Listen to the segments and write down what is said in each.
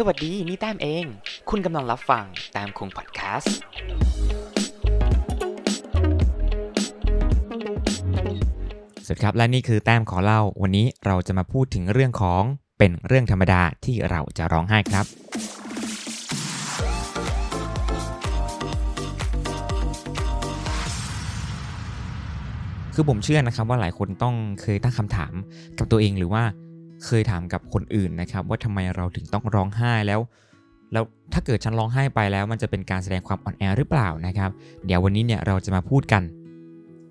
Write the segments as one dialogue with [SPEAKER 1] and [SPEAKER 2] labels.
[SPEAKER 1] สวัสดีนี่แต้มเอง คุณกำลังรับฟังแต้มคงพอดแคสต์
[SPEAKER 2] สวัสดีครับและนี่คือแต้มขอเล่า วันนี้เราจะมาพูดถึงเรื่องของเป็นเรื่องธรรมดาที่เราจะร้องไห้ครับคือผมเชื่อนะครับว่าหลายคนต้องเคยตั้งคำถามกับตัวเองหรือว่า เคยถามกับคนอื่นนะครับ ว่าทำไมเราถึงต้องร้องไห้แล้ว แล้วถ้าเกิดฉันร้องไห้ไปแล้ว มันจะเป็นการแสดงความอ่อนแอหรือเปล่านะครับ เดี๋ยววันนี้เนี่ยเราจะมาพูดกัน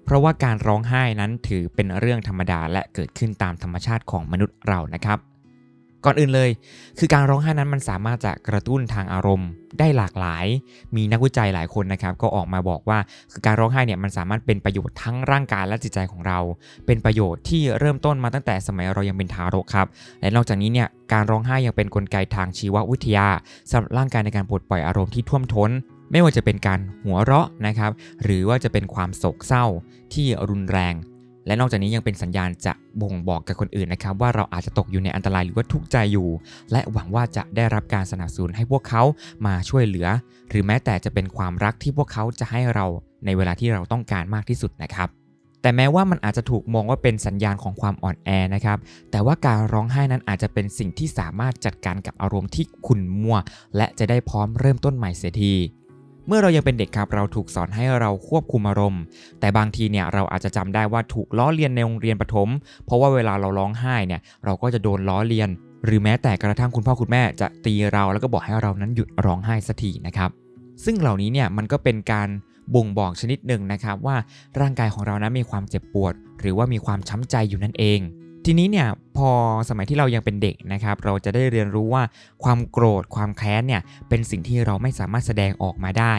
[SPEAKER 2] เพราะว่าการร้องไห้นั้นถือเป็นเรื่องธรรมดาและเกิดขึ้นตามธรรมชาติของมนุษย์เรานะครับ ก่อนอื่นเลย คือการร้องไห้นั้นมันสามารถจะกระตุ้นทางอารมณ์ ได้หลากหลาย มีนักวิจัยหลายคนนะครับ ก็ออกมาบอกว่าคือการร้องไห้เนี่ยมันสามารถเป็นประโยชน์ทั้งร่างกายและจิตใจของเรา เป็นประโยชน์ที่เริ่มต้นมาตั้งแต่สมัยเรายังเป็นทารกครับ และนอกจากนี้เนี่ยการร้องไห้ยังเป็นนกลไกทางชีววิทยาสำหรับร่างกายในการปลดปล่อยอารมณ์ที่ท่วมท้นไม่ว่าจะเป็นการหัวเราะนะครับ หรือว่าจะเป็นความโศกเศร้าที่รุนแรง และนอกจากนี้ยังเป็นสัญญาณจะบ่งบอกกับคนอื่นนะครับ ว่าเราอาจจะตกอยู่ในอันตรายหรือว่าทุกข์ใจอยู่ และหวังว่าจะได้รับการสนับสนุนให้พวกเขามาช่วยเหลือ หรือแม้แต่จะเป็นความรักที่พวกเขาจะให้เราในเวลาที่เราต้องการมากที่สุดนะครับแต่แม้ว่ามันอาจจะถูกมองว่าเป็นสัญญาณของความอ่อนแอนะครับ แต่ว่าการร้องไห้นั้นอาจจะเป็นสิ่งที่สามารถจัดการกับอารมณ์ที่ขุ่นมัว และจะได้พร้อมเริ่มต้นใหม่เสียที เมื่อเรายังเป็นเด็กครับเราถูกสอนให้เราควบคุมอารมณ์ แต่บางทีเนี่ยเราอาจจะจำได้ว่าถูกล้อเลียนในโรงเรียนประถม เพราะว่าเวลาเราร้องไห้เนี่ยเราก็จะโดนล้อเลียน หรือแม้แต่กระทั่งคุณพ่อคุณแม่จะตีเราแล้วก็บอกให้เรานั้นหยุดร้องไห้สักทีนะครับ ซึ่งเหล่านี้เนี่ยมันก็เป็นการบ่งบอกชนิดหนึ่งนะครับว่าร่างกายของเรานั้นมีความเจ็บปวด หรือว่ามีความช้ำใจอยู่นั่นเอง ทีนี้เนี่ยพอสมัยที่เรายังเป็นเด็กนะครับ เราจะได้เรียนรู้ว่าความโกรธความแค้นเนี่ยเป็นสิ่งที่เราไม่สามารถแสดงออกมาได้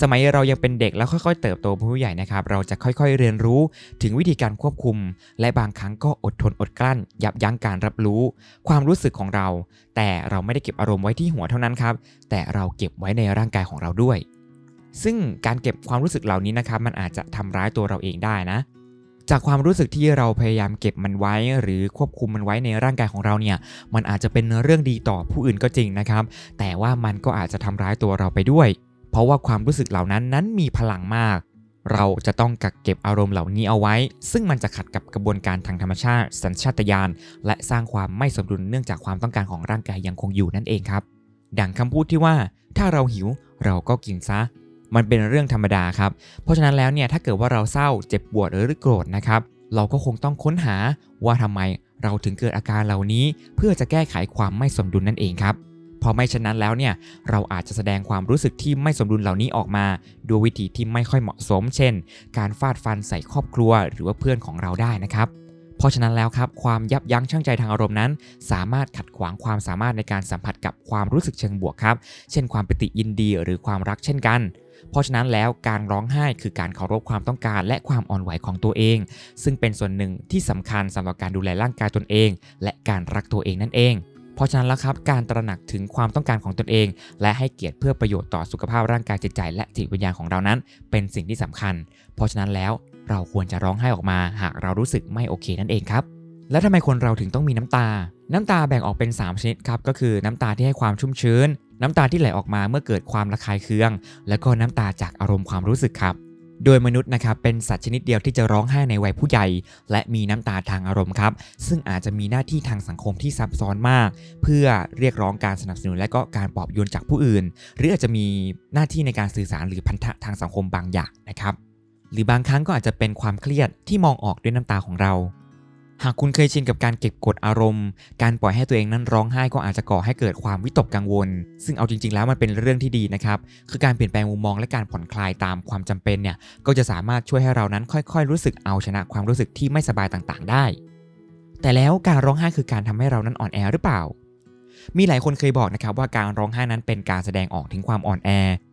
[SPEAKER 2] สมัยเรายังเป็นเด็กแล้วค่อยๆ เติบโตเป็นผู้ใหญ่นะครับ เราจะค่อยๆเรียนรู้ถึงวิธีการควบคุม และบางครั้งก็อดทนอดกลั้น ยับยั้งการรับรู้ ความรู้สึกของเรา แต่เราไม่ได้เก็บอารมณ์ไว้ที่หัวเท่านั้นครับ แต่เราเก็บไว้ในร่างกายของเราด้วย ซึ่งการเก็บความรู้สึกเหล่านี้นะครับ มันอาจจะทำร้ายตัวเราเองได้นะ จากความรู้สึกที่เราพยายามเก็บมันไว้ หรือควบคุมมันไว้ในร่างกายของเราเนี่ย มันอาจจะเป็นเรื่องดีต่อผู้อื่นก็จริงนะครับ แต่ว่ามันก็อาจจะทำร้ายตัวเราไปด้วย เพราะว่าความรู้สึกเหล่านั้นนั้นมีพลังมาก เราจะต้องกักเก็บอารมณ์เหล่านี้เอาไว้ ซึ่งมันจะขัดกับกระบวนการทางธรรมชาติ สัญชาตญาณและสร้างความไม่สมดุลเนื่องจากความต้องการของร่างกายยังคงอยู่นั่นเองครับ ดังคำพูดที่ว่า ถ้าเราหิวเราก็กินซะ มันเป็นเรื่องธรรมดาครับ เพราะฉะนั้นแล้วเนี่ยถ้าเกิดว่าเราเศร้าเจ็บปวดหรือโกรธนะครับ เราก็คงต้องค้นหาว่าทำไมเราถึงเกิดอาการเหล่านี้ เพื่อจะแก้ไขความไม่สมดุลนั่นเองครับพอไม่ฉะนั้นแล้วเนี่ยเราอาจจะแสดงความรู้สึกที่ไม่สมดุลเหล่านี้ออกมาด้วยวิธีที่ไม่ค่อยเหมาะสม เช่น การฟาดฟันใส่ครอบครัวหรือว่าเพื่อนของเราได้นะครับ เพราะฉะนั้นแล้วครับความยับยั้งชั่งใจทางอารมณ์นั้น สามารถขัดขวางความสามารถในการสัมผัสกับความรู้สึกเชิงบวกครับ เช่นความปิติยินดีหรือความรักเช่นกันเพราะฉะนั้นแล้วการร้องไห้คือการเคารพความต้องการและความอ่อนไหวของตัวเอง ซึ่งเป็นส่วนหนึ่งที่สำคัญสำหรับการดูแลร่างกายตนเอง และการรักตัวเองนั่นเอง เพราะฉะนั้นแล้วครับการตระหนักถึงความต้องการของตนเอง และให้เกียรติเพื่อประโยชน์ต่อสุขภาพร่างกายจิตใจ และจิตวิญญาณของเรานั้น เป็นสิ่งที่สำคัญ เพราะฉะนั้นแล้ว เราควรจะร้องไห้ออกมาหากเรารู้สึกไม่โอเคนั่นเองครับ และทำไมคนเราถึงต้องมีน้ำตา น้ำตาแบ่งออกเป็น 3 ชนิดครับ ก็คือน้ำตาที่ให้ความชุ่มชื้น น้ำตาที่ไหลออกมาเมื่อเกิดความระคายเคือง และก็น้ำตาจากอารมณ์ความรู้สึกครับ โดยมนุษย์นะครับเป็นสัตว์ชนิดเดียวที่จะร้องไห้ในวัยผู้ใหญ่ และมีน้ำตาทางอารมณ์ครับ ซึ่งอาจจะมีหน้าที่ทางสังคมที่ซับซ้อนมาก เพื่อเรียกร้องการสนับสนุนและก็การปลอบโยนจากผู้อื่น หรืออาจจะมีหน้าที่ในการสื่อสารหรือพันธะทางสังคมบางอย่างนะครับ หรือบางครั้งก็อาจจะเป็นความเครียดที่มองออกด้วยน้ำตาของเรา หากคุณเคยชินกับการเก็บกดอารมณ์ การปล่อยให้ตัวเองนั้นร้องไห้ก็อาจจะก่อให้เกิดความวิตกกังวล ซึ่งเอาจริง ๆ แล้วมันเป็นเรื่องที่ดีนะครับ คือการเปลี่ยนแปลงมุมมองและการผ่อนคลายตามความจำเป็นเนี่ย ก็จะสามารถช่วยให้เรานั้นค่อย ๆ รู้สึกเอาชนะความรู้สึกที่ไม่สบายต่างๆ ได้ แต่แล้วการร้องไห้คือการทำให้เรานั้นอ่อนแอหรือเปล่ามีหลายคนเคยบอกนะครับว่าการร้องไห้นั้นเป็นการแสดงออกถึงความอ่อนแอ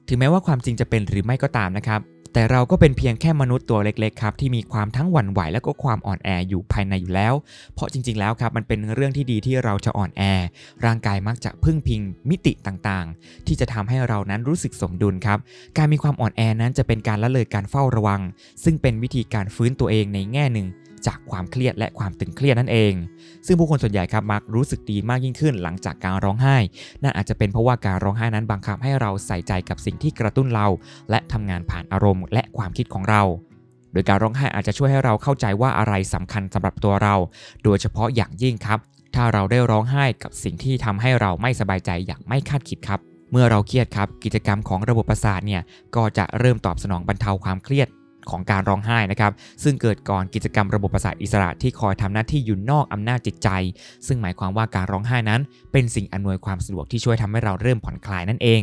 [SPEAKER 2] ถึงแม้ว่าความจริงจะเป็นหรือไม่ก็ตามนะครับ แต่เราก็เป็นเพียงแค่มนุษย์ตัวเล็กๆครับที่มีความทั้งหวั่นไหวและก็ความอ่อนแออยู่ภายในอยู่แล้ว เพราะจริงๆแล้วครับมันเป็นเรื่องที่ดีที่เราจะอ่อนแอ ร่างกายมักจะพึ่งพิงมิติต่างๆ ที่จะทำให้เรานั้นรู้สึกสมดุลครับ การมีความอ่อนแอนั้นจะเป็นการละเลยการเฝ้าระวัง ซึ่งเป็นวิธีการฟื้นตัวเองในแง่หนึ่ง จากความเครียดและความตึงเครียดนั่นเอง ซึ่งผู้คนส่วนใหญ่ครับมักรู้สึกดีมากยิ่งขึ้นหลังจากการร้องไห้ นั่นอาจจะเป็นเพราะว่าการร้องไห้นั้นบังคับให้เราใส่ใจกับสิ่งที่กระตุ้นเรา และทำงานผ่านอารมณ์ และความคิดของเรา โดยการร้องไห้อาจจะช่วยให้เราเข้าใจว่าอะไรสำคัญสำหรับตัวเรา โดยเฉพาะอย่างยิ่งครับ ถ้าเราได้ร้องไห้กับสิ่งที่ทำให้เราไม่สบายใจอย่างไม่คาดคิดครับเมื่อเราเครียดครับกิจกรรมของระบบประสาทเนี่ยก็จะเริ่มตอบสนองบรรเทาความเครียด ของการร้องไห้นะครับ ซึ่งเกิดก่อนกิจกรรมระบบประสาทอิสระที่คอยทำหน้าที่อยู่นอกอำนาจจิตใจ ซึ่งหมายความว่าการร้องไห้นั้น เป็นสิ่งอำนวยความสะดวกที่ช่วยทำให้เราเริ่มผ่อนคลายนั่นเอง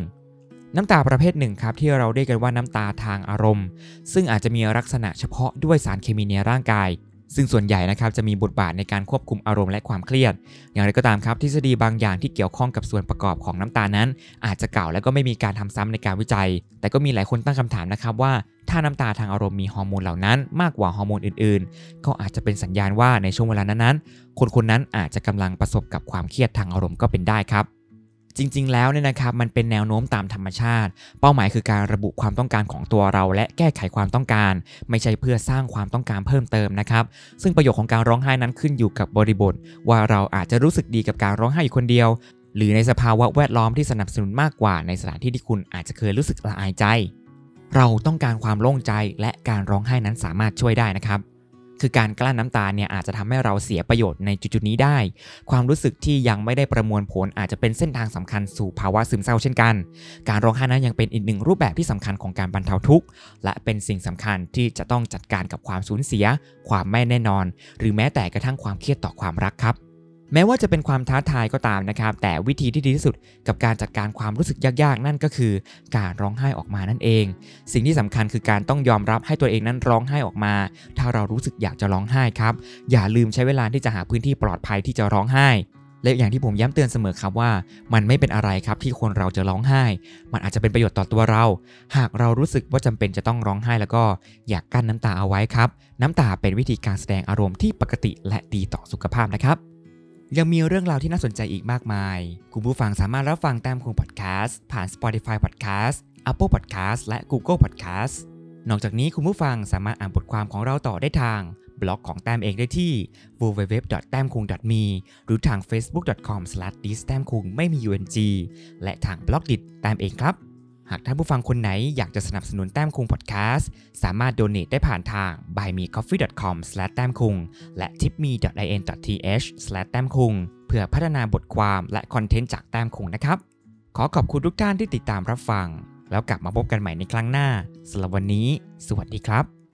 [SPEAKER 2] น้ำตาประเภทหนึ่งครับที่เราเรียกกันว่าน้ำตาทางอารมณ์ ซึ่งอาจจะมีลักษณะเฉพาะด้วยสารเคมีในร่างกาย ซึ่งส่วนใหญ่นะครับจะมีบทบาทในการควบคุมอารมณ์และความเครียด อย่างไรก็ตามครับทฤษฎีบางอย่างที่เกี่ยวข้องกับส่วนประกอบของน้ำตาลนั้น อาจจะเก่าและก็ไม่มีการทำซ้ำในการวิจัย แต่ก็มีหลายคนตั้งคำถามนะครับว่า ถ้าน้ำตาทางอารมณ์มีฮอร์โมนเหล่านั้นมากกว่าฮอร์โมนอื่นๆ ก็อาจจะเป็นสัญญาณว่าในช่วงเวลานั้นๆคนคนนั้นอาจจะกำลังประสบกับความเครียดทางอารมณ์ก็เป็นได้ครับ จริง ๆ แล้วเนี่ยนะครับมันเป็นแนวโน้มตามธรรมชาติ เป้าหมายคือการระบุความต้องการของตัวเรา และแก้ไขความต้องการ ไม่ใช่เพื่อสร้างความต้องการเพิ่มเติมนะครับ ซึ่งประโยชน์ของการร้องไห้นั้นขึ้นอยู่กับบริบท ว่าเราอาจจะรู้สึกดีกับการร้องไห้อยู่คนเดียว หรือในสภาวะแวดล้อมที่สนับสนุนมากกว่า ในสถานที่ที่คุณอาจจะเคยรู้สึกละอายใจ เราต้องการความโล่งใจและการร้องไห้นั้นสามารถช่วยได้นะครับ คือการกลั้นน้ำตาเนี่ยอาจจะทำให้เราเสียประโยชน์ในจุดๆนี้ได้ ความรู้สึกที่ยังไม่ได้ประมวลผลอาจจะเป็นเส้นทางสำคัญสู่ภาวะซึมเศร้าเช่นกัน การร้องไห้นั้นยังเป็นอีกหนึ่งรูปแบบที่สำคัญของการบรรเทาทุกข์ และเป็นสิ่งสำคัญที่จะต้องจัดการกับความสูญเสีย ความไม่แน่นอน หรือแม้แต่กระทั่งความเครียดต่อความรักครับ แม้ว่าจะเป็นความท้าทายก็ตามนะครับ แต่วิธีที่ดีที่สุดกับการจัดการความรู้สึกยากๆ นั่นก็คือ การร้องไห้ออกมานั่นเอง สิ่งที่สำคัญคือการต้องยอมรับให้ตัวเองนั้นร้องไห้ออกมา ถ้าเรารู้สึกอยากจะร้องไห้ครับ อย่าลืมใช้เวลาที่จะหาพื้นที่ปลอดภัยที่จะร้องไห้และอย่างที่ผมย้ำเตือนเสมอครับว่า มันไม่เป็นอะไรครับที่คนเราจะร้องไห้ มันอาจจะเป็นประโยชน์ต่อตัวเรา หากเรารู้สึกว่าจำเป็นจะต้องร้องไห้แล้วก็อยากกั้นน้ำตาเอาไว้ครับ น้ำตาเป็นวิธีการแสดงอารมณ์ที่ปกติและดีต่อสุขภาพนะครับ ยังมีเรื่องราวที่น่าสนใจอีกมากมาย คุณผู้ฟังสามารถรับฟังต้มคุงพอดแคสต์ผ่าน Spotify Podcast Apple Podcast และ Google Podcast นอกจากนี้คุณผู้ฟังสามารถอ่านบทความของเราต่อได้ทาง บล็อกของแต้มเองได้ที่ www.tamkung.me หรือทาง facebook.com/distämkung ไม่มี ung และทางบล็อกดิจแต้มเองครับ หากท่านผู้ฟังคนไหนอยากจะสนับสนุนแต้มคุงพอดแคสต์สามารถโดเน a t ได้ผ่านทาง buymecoffee.com แต้มคุงและ tipme.in.th แต้มคุงเพื่อพัฒนาบทความและคอนเทนต์จากแต้มคุงนะครับ ขอขอบคุณทุกท่านที่ติดตามรับฟัง แล้วกลับมาพบกันใหม่ในครั้งหน้าสำหรับวันนี้ สวัสดีครับ